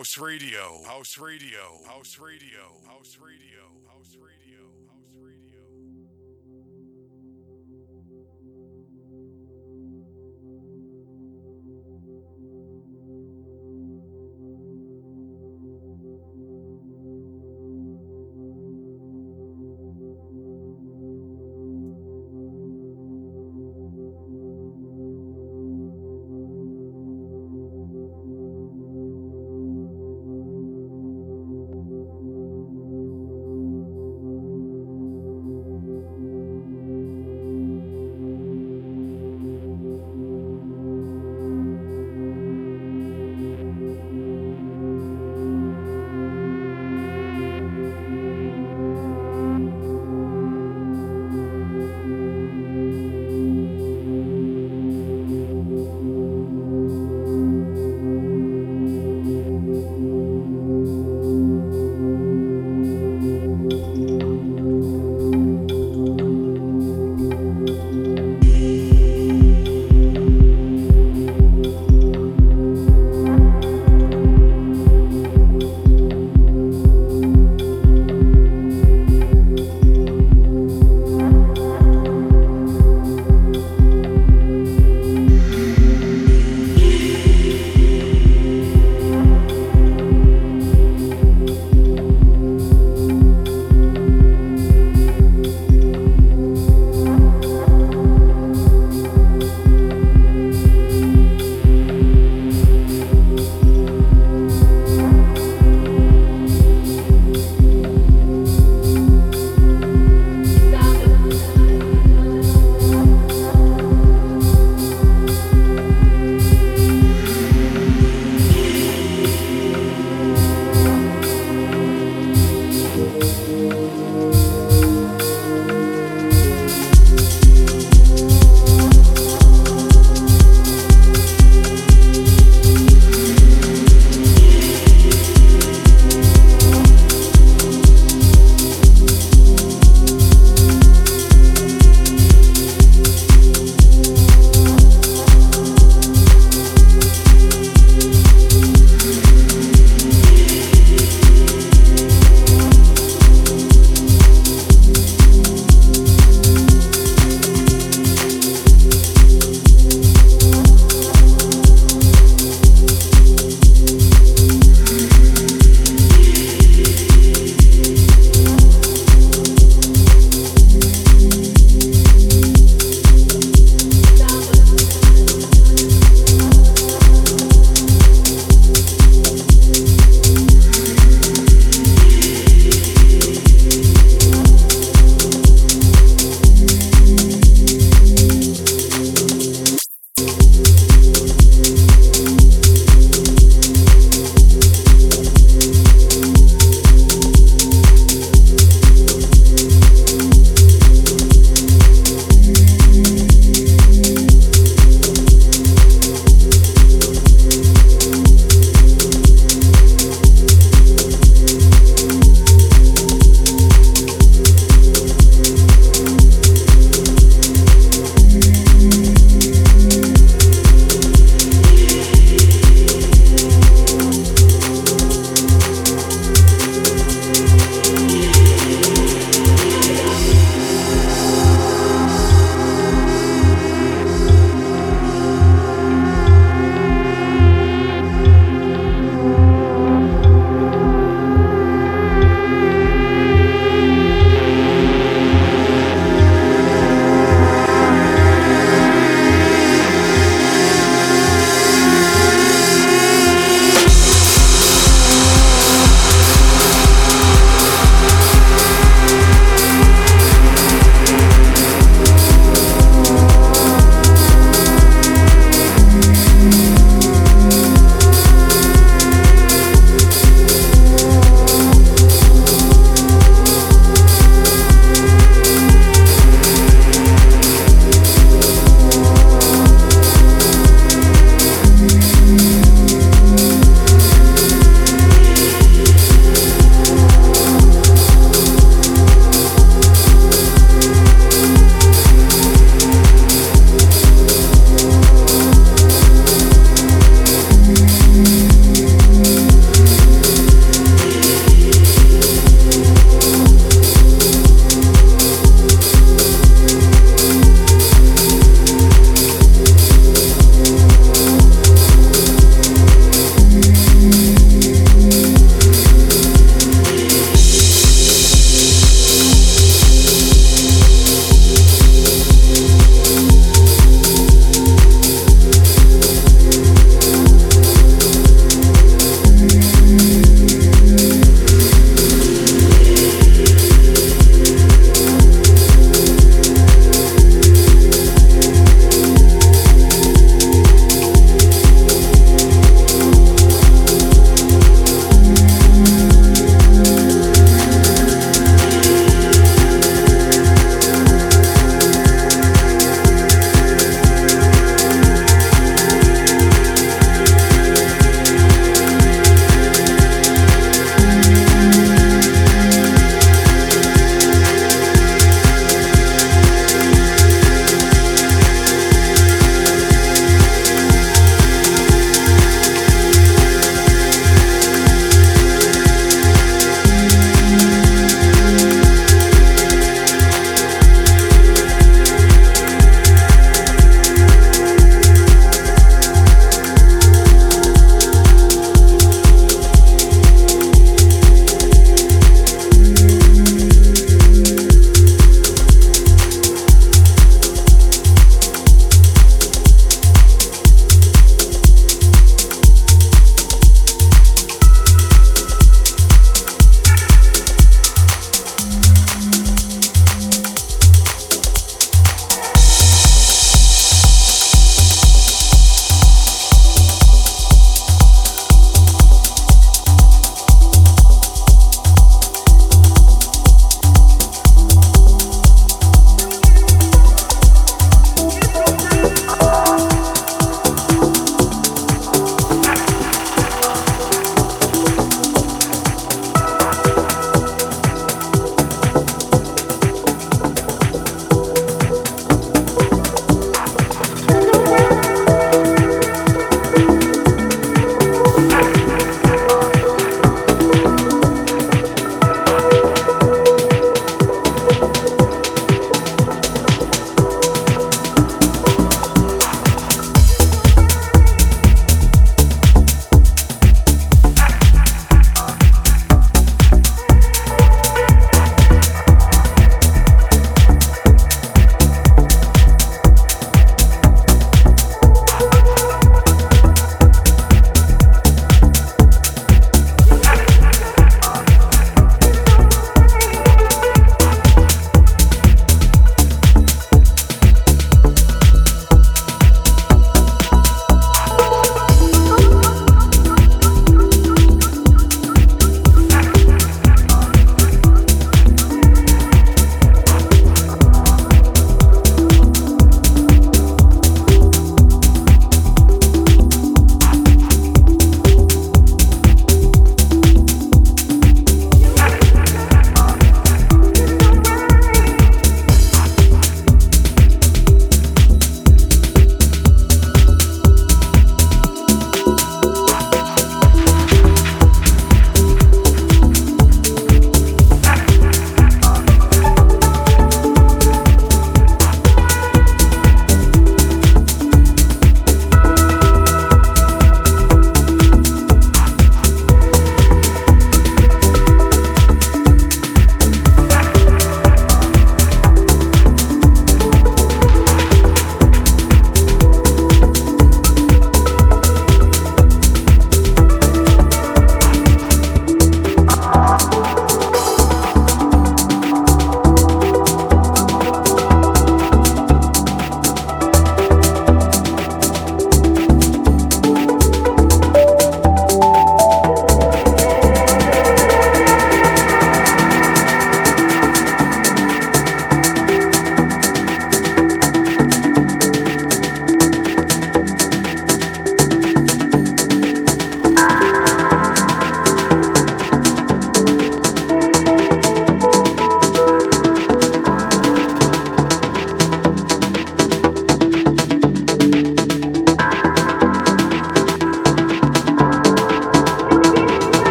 House Radio, House Radio, House Radio, House Radio, House Radio,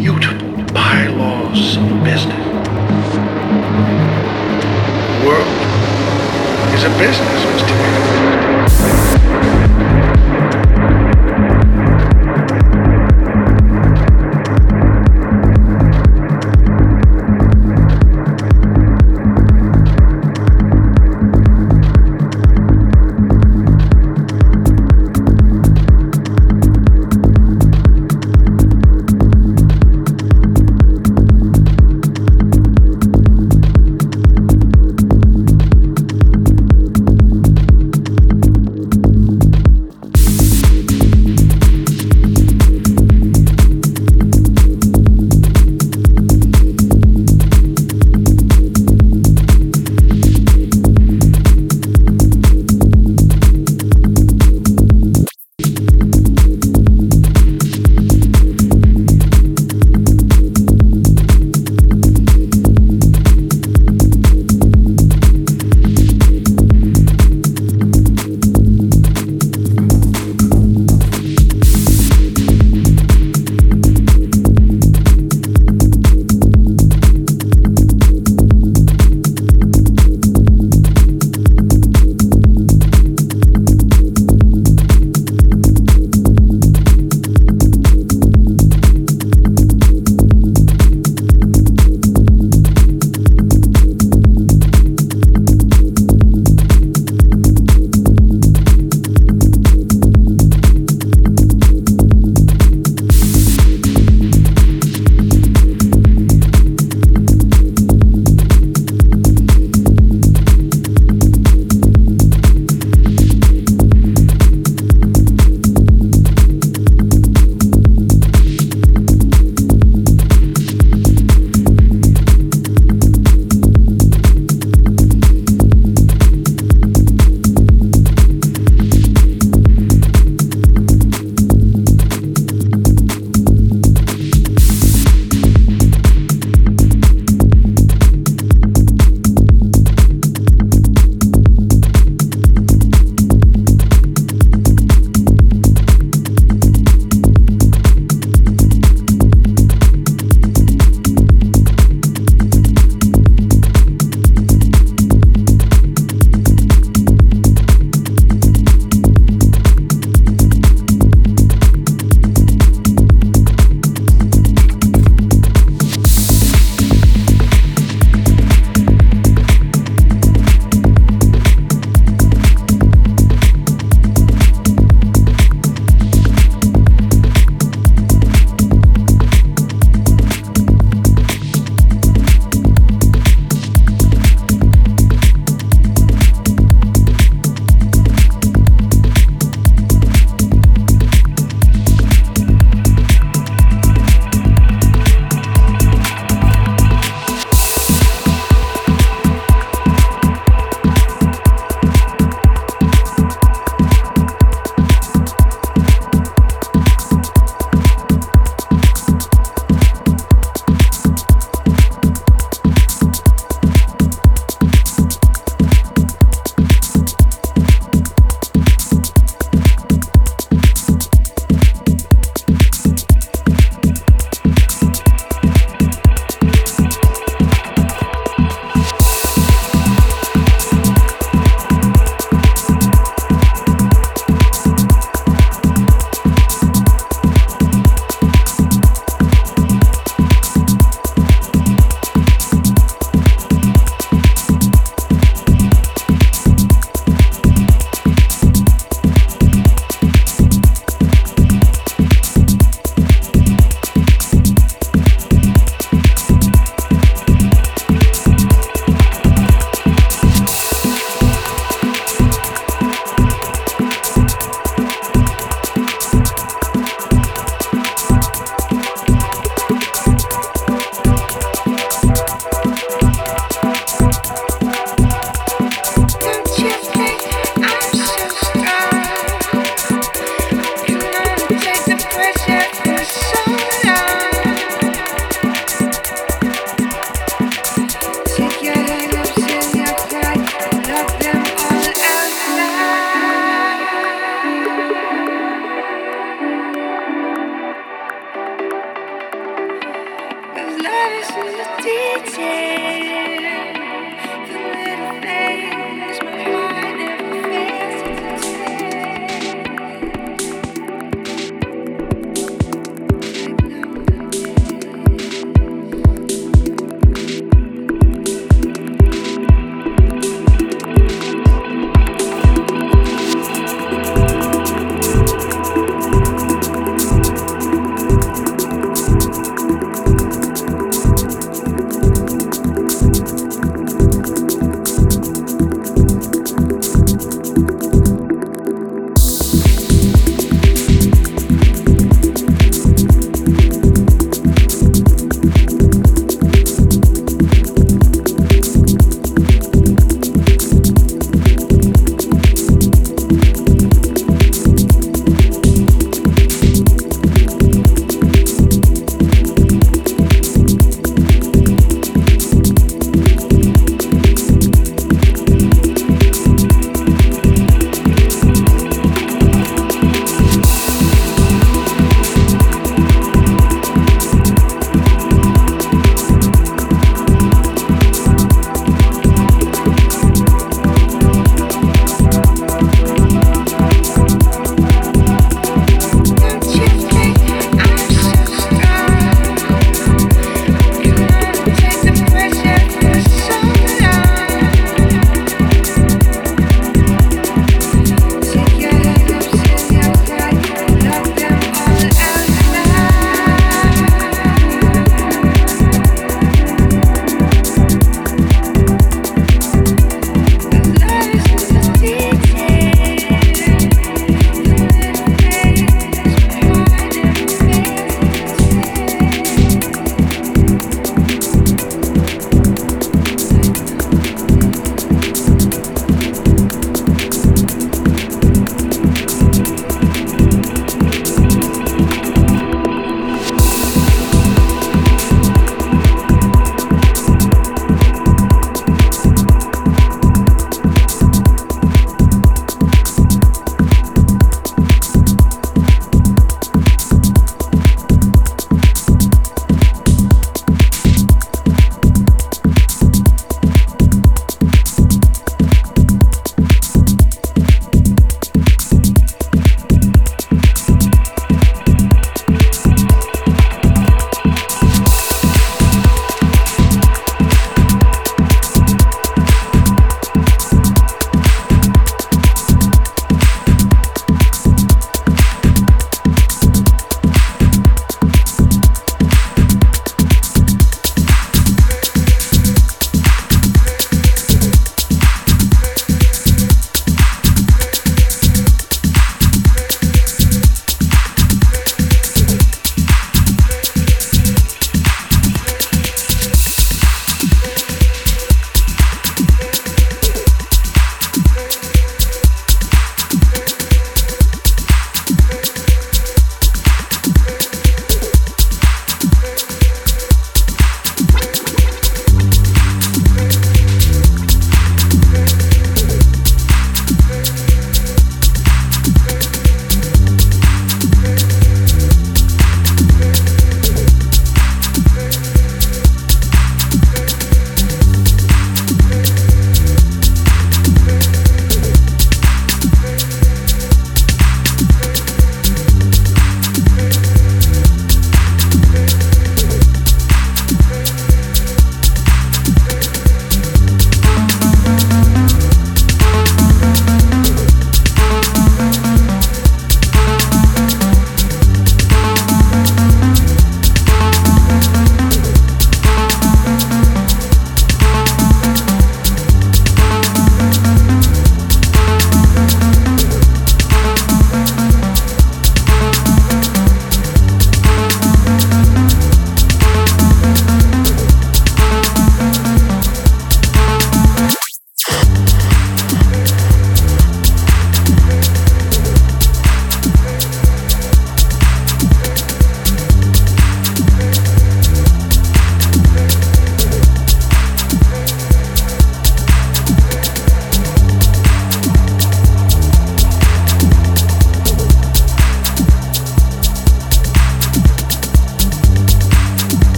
immutable bylaws of business. The world is a business, Mr.